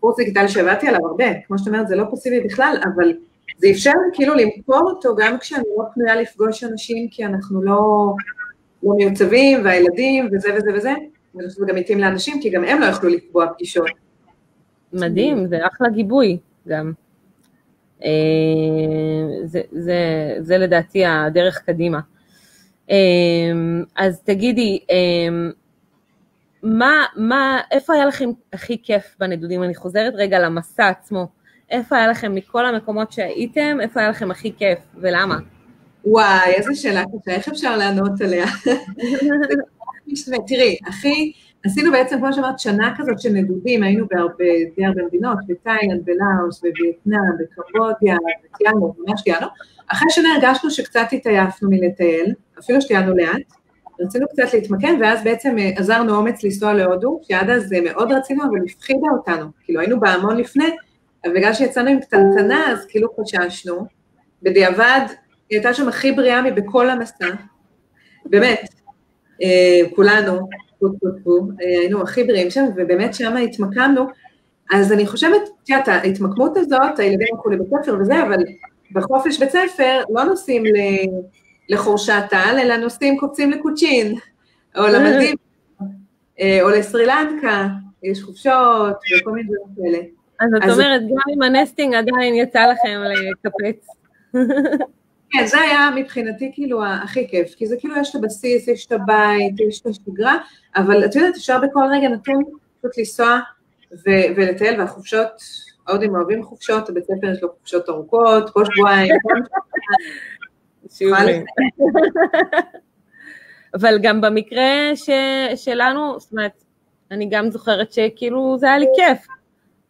קורס דיגיטלי שעבדתי עליו הרבה, כמו שאת אומרת, זה לא פסיבי בכלל, אבל זה אפשר כאילו למכור אותו גם כשאני לא פנויה לפגוש אנשים, כי אנחנו לא, לא מיוצבים, והילדים, וזה וזה וזה, ואני חושבת גם מתאים לאנשים, כי גם הם לא יכלו לקבוע פגישות. מדהים, זה אחלה גיבוי גם. אה, זה, זה, זה לדעתי הדרך קדימה. אה, אז תגידי, אה, מה, מה, איפה היה לכם הכי כיף בנדודים? אני חוזרת רגע למסע עצמו. איפה היה לכם מכל המקומות שהייתם, איפה היה לכם הכי כיף ולמה? וואי, איזה שאלה קשה, איך אפשר לענות עליה? [LAUGHS] [LAUGHS] תראי, הכי, עשינו בעצם, כמו שאמרת, שנה כזאת של נדודים, היינו בהרבה, די הרבה מדינות, בתאילנד, בלאוס, בווייטנאם, בקרבודיה, בטיאנו, ממש טיאנו. אחרי שנה הרגשנו שקצת התעייפנו מלטייל, אפילו שטיילנו לאט, רצינו קצת להתמקם, ואז בעצם אה, עזרנו אומץ לנסוע להודו, שעד אז אה, מאוד רצינו, אבל הפחידה אותנו, כאילו היינו בהמון לפני, אבל בגלל שיצאנו עם קטנטנה, אז כאילו חששנו. בדיעבד, היא הייתה שם הכי בריאה מבכל המסע, באמת, אה, כולנו, אה, היינו הכי בריאים שם, ובאמת שם התמקמנו. אז אני חושבת, את יודעת, ההתמקמות הזאת, הילדים הלכו לבית ספר וזה, אבל בחופש בית ספר לא נוסעים לחורשת טל, אלא נוסעים, קופצים לקוצ'ין, או למדים, אה, או לסרי לנקה, יש חופשות וכל מיני דברים כאלה. אז את אומרת, גם עם ה nesting עדיין יצא לכם לקפץ. כן, זה היה מבחינתי כאילו הכי כיף, כי זה כאילו יש את הבסיס, יש את הבית, יש את השגרה, אבל את יודעת, אפשר בכל רגע נתון פשוט לנסוע ולטייל, והחופשות, ההודים אוהבים חופשות, הבית ספר יש לו חופשות ארוכות, כל שבועיים. אבל גם במקרה ש, שלנו, זאת אומרת, אני גם זוכרת שכאילו זה היה לי כיף.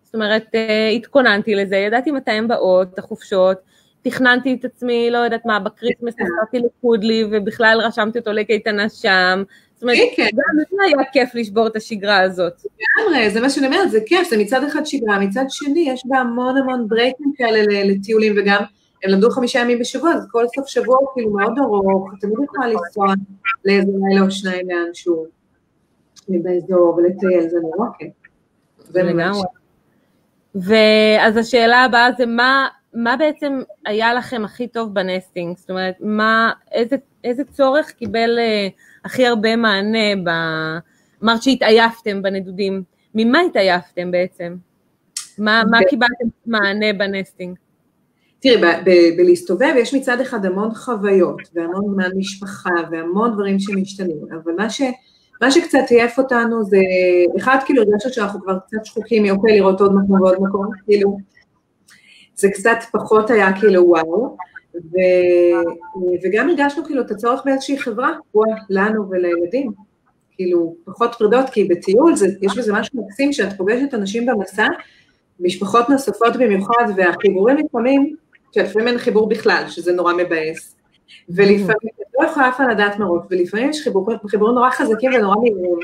זאת אומרת, אה, התכוננתי לזה, ידעתי מתי הן באות, החופשות, תכננתי את עצמי, לא יודעת מה, בקריסמס כן. נסעתי לקודלי, ובכלל רשמתי אותו לקייטנה שם. זאת אומרת, כן, כן. גם זה היה כיף לשבור את השגרה הזאת. לגמרי, זה מה שאני אומרת, זה כיף, זה מצד אחד שגרה, מצד שני יש בה המון המון ברייקים כאלה לטיולים, וגם הם למדו חמישה ימים בשבוע, אז כל סוף שבוע הוא כאילו מאוד ארוך, תמיד יכולה לנסוע לאיזה לילה או שניים לאנשהו, באזור, ולטייל, זה נורא כיף. ואז השאלה הבאה זה מה, מה בעצם היה לכם הכי טוב ב nesting? זאת אומרת, מה, איזה, איזה צורך קיבל אה, הכי הרבה מענה? ב... אמרת שהתעייפתם בנדודים. ממה התעייפתם בעצם? מה, מה קיבלתם מענה ב nesting? תראי, בלהסתובב יש מצד אחד המון חוויות, והמון זמן משפחה, והמון דברים שמשתנים, אבל מה, ש, מה שקצת עייף אותנו זה, אחד, כאילו הרגשנו שאנחנו כבר קצת שחוקים מאוקיי לראות עוד מקום ועוד מקום, כאילו, זה קצת פחות היה כאילו וואו, ו, וגם הרגשנו כאילו את הצורך באיזושהי חברה, וואו, לנו ולילדים, כאילו, פחות פרידות, כי בטיול זה, יש בזה משהו מקסים שאת פוגשת אנשים במסע, משפחות נוספות במיוחד, והחיבורים לפעמים, שלפעמים אין חיבור בכלל, שזה נורא מבאס. ולפעמים, לא יכולה אף פעם לדעת מראש, ולפעמים יש חיבורים, נורא חזקים ונורא מהירים,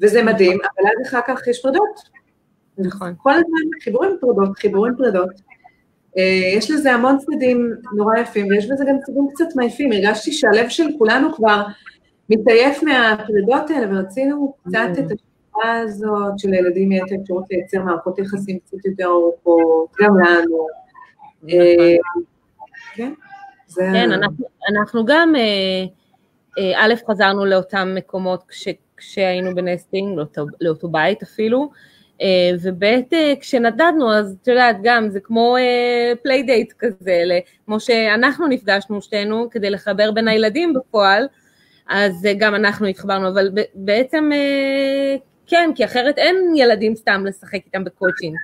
וזה מדהים, אבל אז אחר כך יש פרדות. נכון. כל הזמן חיבורים פרדות, חיבורים פרדות. אה, יש לזה המון צדדים נורא יפים, ויש בזה גם צדדים קצת מעייפים. הרגשתי שהלב של כולנו כבר מתעייף מהפרידות האלה, ורצינו קצת את השאלה הזאת של הילדים יהיה את האפשרות לייצר מערכות יחסים קצת יותר ארוכות, גם לנו. אה, כן, כן אנחנו גם, אה, אה, א', חזרנו לאותם מקומות כשהיינו בנסטינג, לאותו בית אפילו, וב' כשנדדנו, אז את יודעת, גם זה כמו playdate כזה, כמו שאנחנו נפגשנו שתינו כדי לחבר בין הילדים בפועל, אז גם אנחנו התחברנו, אבל בעצם כן, כי אחרת אין ילדים סתם לשחק איתם בקוצ'ין.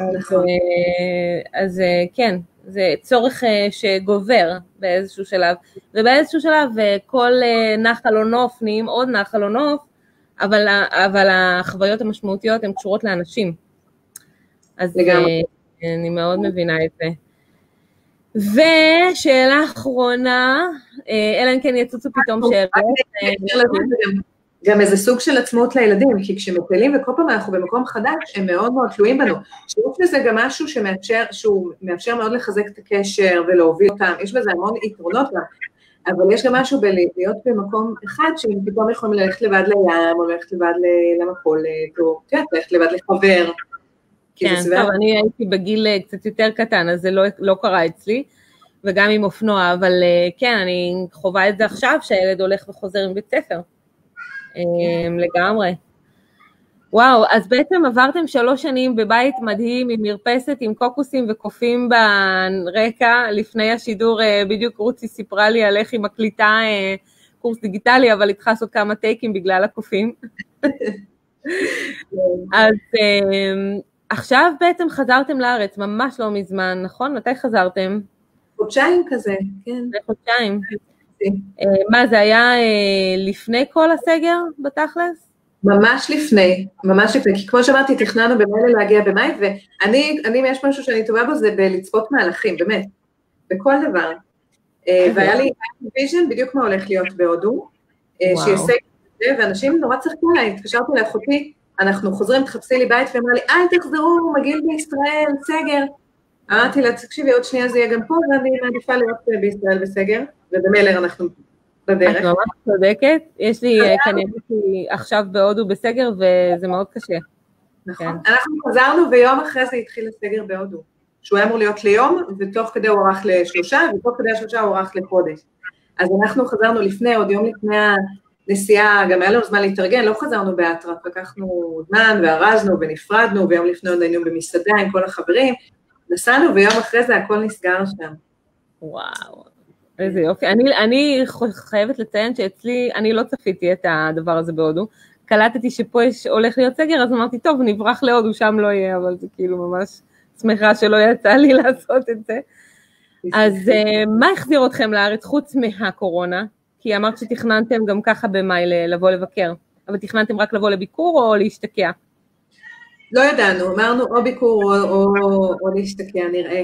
אז, אה, אז אה, כן, זה צורך אה, שגובר באיזשהו שלב, ובאיזשהו שלב כל נחל או נוף נהיים עוד נחל או נוף, אבל, אבל החוויות המשמעותיות הן קשורות לאנשים. אז לגמרי. אני מאוד מבינה את זה. ושאלה אחרונה, אלא אם כן יצוצו פתאום שאלות. גם איזה סוג של עצמאות לילדים, כי כשמטיילים וכל פעם אנחנו במקום חדש, הם מאוד מאוד תלויים בנו. שיש בזה גם משהו שמאפשר, שהוא מאפשר מאוד לחזק את הקשר ולהוביל אותם, יש בזה המון יתרונות גם, אבל יש גם משהו בלהיות במקום אחד, שהם פתאום יכולים ללכת לבד לים, או ללכת לבד למכולת, או כן, ללכת לבד לחבר. כן, טוב, אני הייתי בגיל אה, קצת יותר קטן, אז זה לא, לא קרה אצלי, וגם עם אופנוע, אבל אה, כן, אני חווה את זה עכשיו, שהילד הולך וחוזר מבית ספר. אמ, לגמרי. וואו, אז בעצם עברתם שלוש שנים בבית מדהים עם מרפסת עם קוקוסים וקופים ברקע, לפני השידור אה, בדיוק רוצי סיפרה לי על איך היא מקליטה אה, קורס דיגיטלי, אבל היא צריכה לעשות כמה טייקים בגלל הקופים. [LAUGHS] אז אמ, עכשיו בעצם חזרתם לארץ, ממש לא מזמן, נכון? מתי חזרתם? חודשיים כזה, כן. חודשיים. אה, מה, זה היה אה, לפני כל הסגר בתכלס? ממש לפני, ממש לפני, כי כמו שאמרתי, תכננו במילא להגיע במאי, ואני, אני, יש משהו שאני טובה בו, זה בלצפות מהלכים, באמת, בכל דבר. אה, והיה לי vision בדיוק מה הולך להיות בהודו, את זה, ואנשים נורא צחקו עליי, התקשרתי לאחותי, אנחנו חוזרים, תחפשי לי בית, והיא אמרה לי, אל תחזרו, מגעיל בישראל, סגר. אמרתי לה, תקשיבי, עוד שנייה זה יהיה גם פה, ואני מעדיפה להיות בישראל בסגר. ובמילא אנחנו בדרך. את ממש צודקת, יש לי, כנראה עכשיו בהודו בסגר וזה מאוד קשה. נכון, כן. אנחנו חזרנו ויום אחרי זה התחיל הסגר בהודו, שהוא היה אמור להיות ליום, ותוך כדי הוא ערך לשלושה, ותוך כדי השלושה הוא ערך לחודש. אז אנחנו חזרנו לפני, עוד יום לפני הנסיעה, גם היה לנו זמן להתארגן, לא חזרנו באטרף, לקחנו זמן וארזנו ונפרדנו, ויום לפני עוד היינו במסעדה עם כל החברים, נסענו ויום אחרי זה הכל נסגר שם. וואו, איזה יופי. אני, אני חייבת לציין שאצלי, אני לא צפיתי את הדבר הזה בהודו. קלטתי שפה יש, הולך להיות סגר, אז אמרתי, טוב, נברח להודו, שם לא יהיה, אבל זה כאילו ממש שמחה שלא יצא לי [LAUGHS] לעשות את זה. אז uh, מה החזיר אתכם לארץ חוץ מהקורונה? כי אמרת שתכננתם גם ככה במאי לבוא לבקר, אבל תכננתם רק לבוא לביקור או להשתקע? לא ידענו, אמרנו או ביקור או, או, או להשתקע, נראה.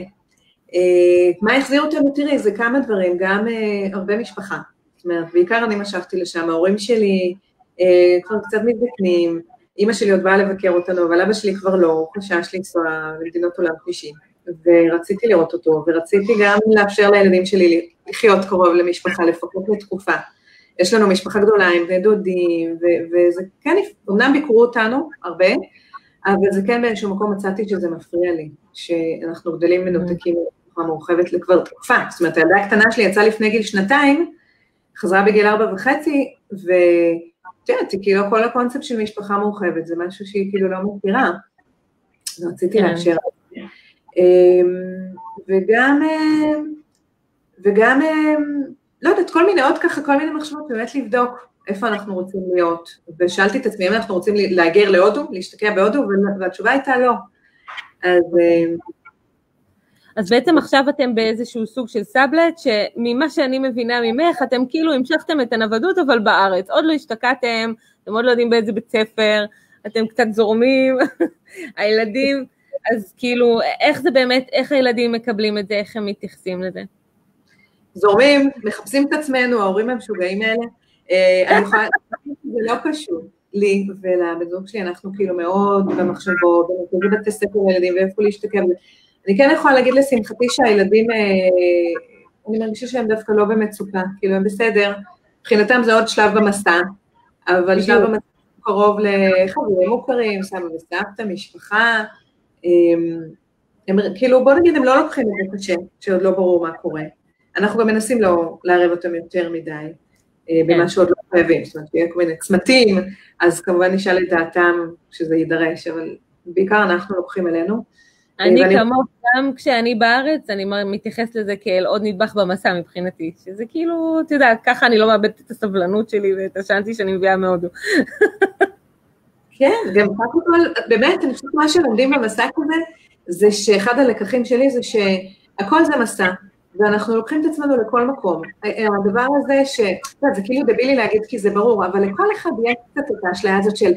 אה, מה החזיר אותנו? תראי, זה כמה דברים, גם אה, הרבה משפחה. זאת אומרת, בעיקר אני משכתי לשם, ההורים שלי אה, כבר קצת מזדקנים, אימא שלי עוד באה לבקר אותנו, אבל אבא שלי כבר לא, חשש לנסוע למדינות עולם שלישי, ורציתי לראות אותו, ורציתי גם לאפשר לילדים שלי לחיות קרוב למשפחה, לפחות לתקופה. יש לנו משפחה גדולה עם בני דודים, וזה כן, אמנם ביקרו אותנו הרבה, אבל זה כן באיזשהו מקום מצאתי שזה מפריע לי, שאנחנו גדלים מנותקים בצורה מורחבת לכבר תקופה. זאת אומרת, הילדה הקטנה שלי יצאה לפני גיל שנתיים, חזרה בגיל ארבע וחצי, ואת יודעת, כאילו כל הקונספט של משפחה מורחבת, זה משהו שהיא כאילו לא מכירה. רציתי כן. לאפשר. אמ, וגם, אמ, וגם, אמ, לא יודעת, כל מיני, עוד ככה, כל מיני מחשבות, באמת לבדוק איפה אנחנו רוצים להיות. ושאלתי את עצמי אם אנחנו רוצים להגר להודו, להשתקע בהודו, והתשובה הייתה לא. אז... אז בעצם עכשיו אתם באיזשהו סוג של סאבלט, שממה שאני מבינה ממך, אתם כאילו המשכתם את הנוודות, אבל בארץ. עוד לא השתקעתם, אתם עוד לא יודעים באיזה בית ספר, אתם קצת זורמים, [LAUGHS] הילדים, אז כאילו, איך זה באמת, איך הילדים מקבלים את זה, איך הם מתייחסים לזה? זורמים, מחפשים את עצמנו, ההורים המשוגעים האלה. אה, אני יכולה, זה לא פשוט. לי ולבן זוג שלי, אנחנו כאילו מאוד במחשבות, במרכזי בתי ספר לילדים ואיפה להשתקם. אני כן יכולה להגיד לשמחתי שהילדים, אה, אני מרגישה שהם דווקא לא במצוקה, כאילו הם בסדר, מבחינתם זה עוד שלב במסע, אבל שלב במסע קרוב לחברים מוכרים, סבא וסבתא, משפחה, הם, הם כאילו, בוא נגיד, הם לא לוקחים את זה קשה, שעוד לא ברור מה קורה. אנחנו גם מנסים לא לערב אותם יותר מדי. במה שעוד לא חייבים, זאת אומרת, יהיה כל מיני צמתים, אז כמובן נשאל את דעתם שזה יידרש, אבל בעיקר אנחנו לוקחים אלינו. אני ואני... כמוך, גם כשאני בארץ, אני מתייחסת לזה כאל עוד נדבך במסע מבחינתי, שזה כאילו, אתה יודע, ככה אני לא מאבדת את הסבלנות שלי ואת השאנטי שאני מביאה מהודו. [LAUGHS] כן, גם קודם כל, באמת, אני חושבת מה שלומדים במסע כזה, זה שאחד הלקחים שלי זה שהכל זה מסע, ואנחנו לוקחים את עצמנו לכל מקום. הדבר הזה ש... זה כאילו דבילי להגיד כי זה ברור, אבל לכל אחד יהיה קצת את האשליה הזאת של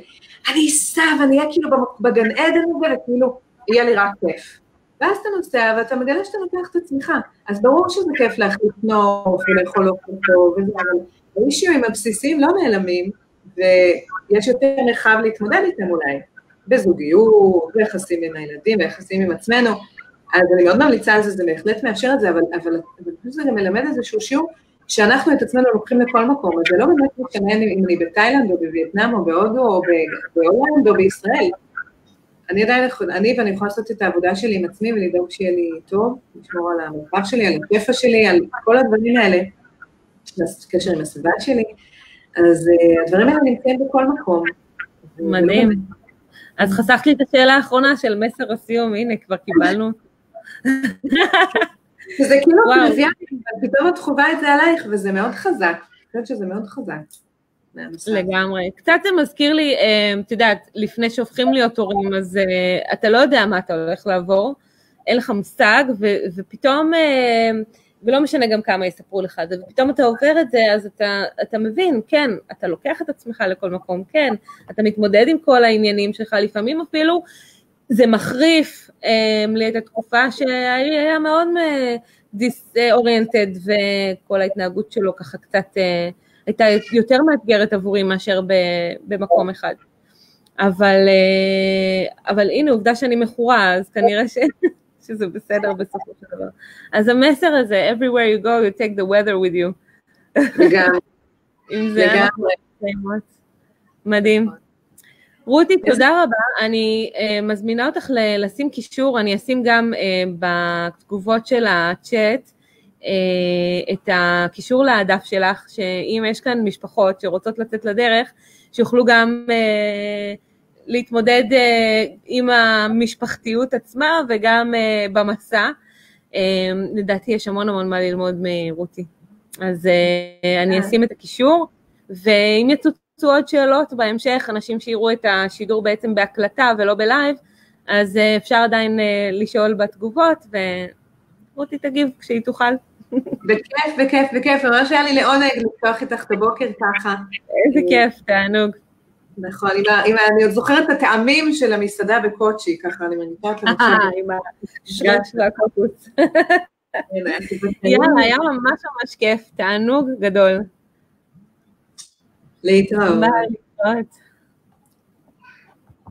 אני אסע ואני אהיה כאילו בגן עדן הזה, וכאילו, יהיה לי רק כיף. ואז אתה נוסע ואתה מגלה שאתה לוקח את עצמך. אז ברור שזה כיף להחליט נוף ולאכול אוכל טוב וזה, אבל האישיואים הבסיסיים לא נעלמים, ויש יותר מרחב להתמודד איתם אולי, בזוגיות, ביחסים עם הילדים, ביחסים עם עצמנו. אז אני מאוד ממליצה על זה, זה בהחלט מאפשר את זה, אבל, אבל, אבל זה גם מלמד איזשהו שיעור שאנחנו את עצמנו לוקחים לכל מקום, אז זה לא באמת משנה אם אני בתאילנד או בווייטנאם או בהודו או בהולנד או בישראל. אני עדיין, אני ואני יכולה לעשות את העבודה שלי עם עצמי ולדאוג שיהיה לי טוב, לשמור על המרחב שלי, על הכיפה שלי, על כל הדברים האלה, קשר עם הסביבה שלי, אז uh, הדברים האלה נמצאים בכל מקום. מדהים. אז חסכת לי את השאלה האחרונה של מסר הסיום, הנה, כבר קיבלנו. זה כאילו טריוויאלי, פתאום את חווה את זה עלייך, וזה מאוד חזק. אני חושבת שזה מאוד חזק. לגמרי. קצת זה מזכיר לי, אה, את יודעת, לפני שהופכים להיות הורים, אז uh, אתה לא יודע מה אתה הולך לעבור, אין לך מושג, ופתאום, uh, ולא משנה גם כמה יספרו לך את זה, ופתאום אתה עובר את זה, אז אתה, אתה מבין, כן, אתה לוקח את עצמך לכל מקום, כן, אתה מתמודד עם כל העניינים שלך, לפעמים אפילו זה מחריף um, לי את התקופה שהיה מאוד דיסאוריינטד, וכל ההתנהגות שלו ככה קצת... Uh, הייתה יותר מאתגרת עבורי מאשר במקום אחד. אבל, אה, אבל הנה, עובדה שאני מכורה, אז כנראה ש, [LAUGHS] שזה בסדר בסופו של דבר. אז המסר הזה, everywhere you go, you take the weather with you. לגמרי. [LAUGHS] לגמרי. מדהים. רותי, תודה רבה. אני uh, מזמינה אותך לשים קישור, אני אשים גם uh, בתגובות של הצ'אט אה, את הקישור לדף שלך, שאם יש כאן משפחות שרוצות לצאת לדרך, שיוכלו גם אה, להתמודד אה, עם המשפחתיות עצמה וגם במסע. לדעתי יש המון המון מה ללמוד מרותי. אז אני אשים את הקישור, ואם יצוצו עוד שאלות בהמשך, אנשים שיראו את השידור בעצם בהקלטה ולא בלייב, אז אפשר עדיין לשאול בתגובות, ורותי תגיב כשהיא תוכל. בכיף, בכיף, בכיף, ממש היה לי לעונג לפתוח איתך את הבוקר ככה. איזה כיף, תענוג. נכון, אם אני עוד זוכרת את הטעמים של המסעדה בקוצ'י, ככה אני מניחה את המחשב. אה, עם השרש והקוקוס. יאללה, היה ממש ממש כיף, תענוג גדול. later. Bye. God.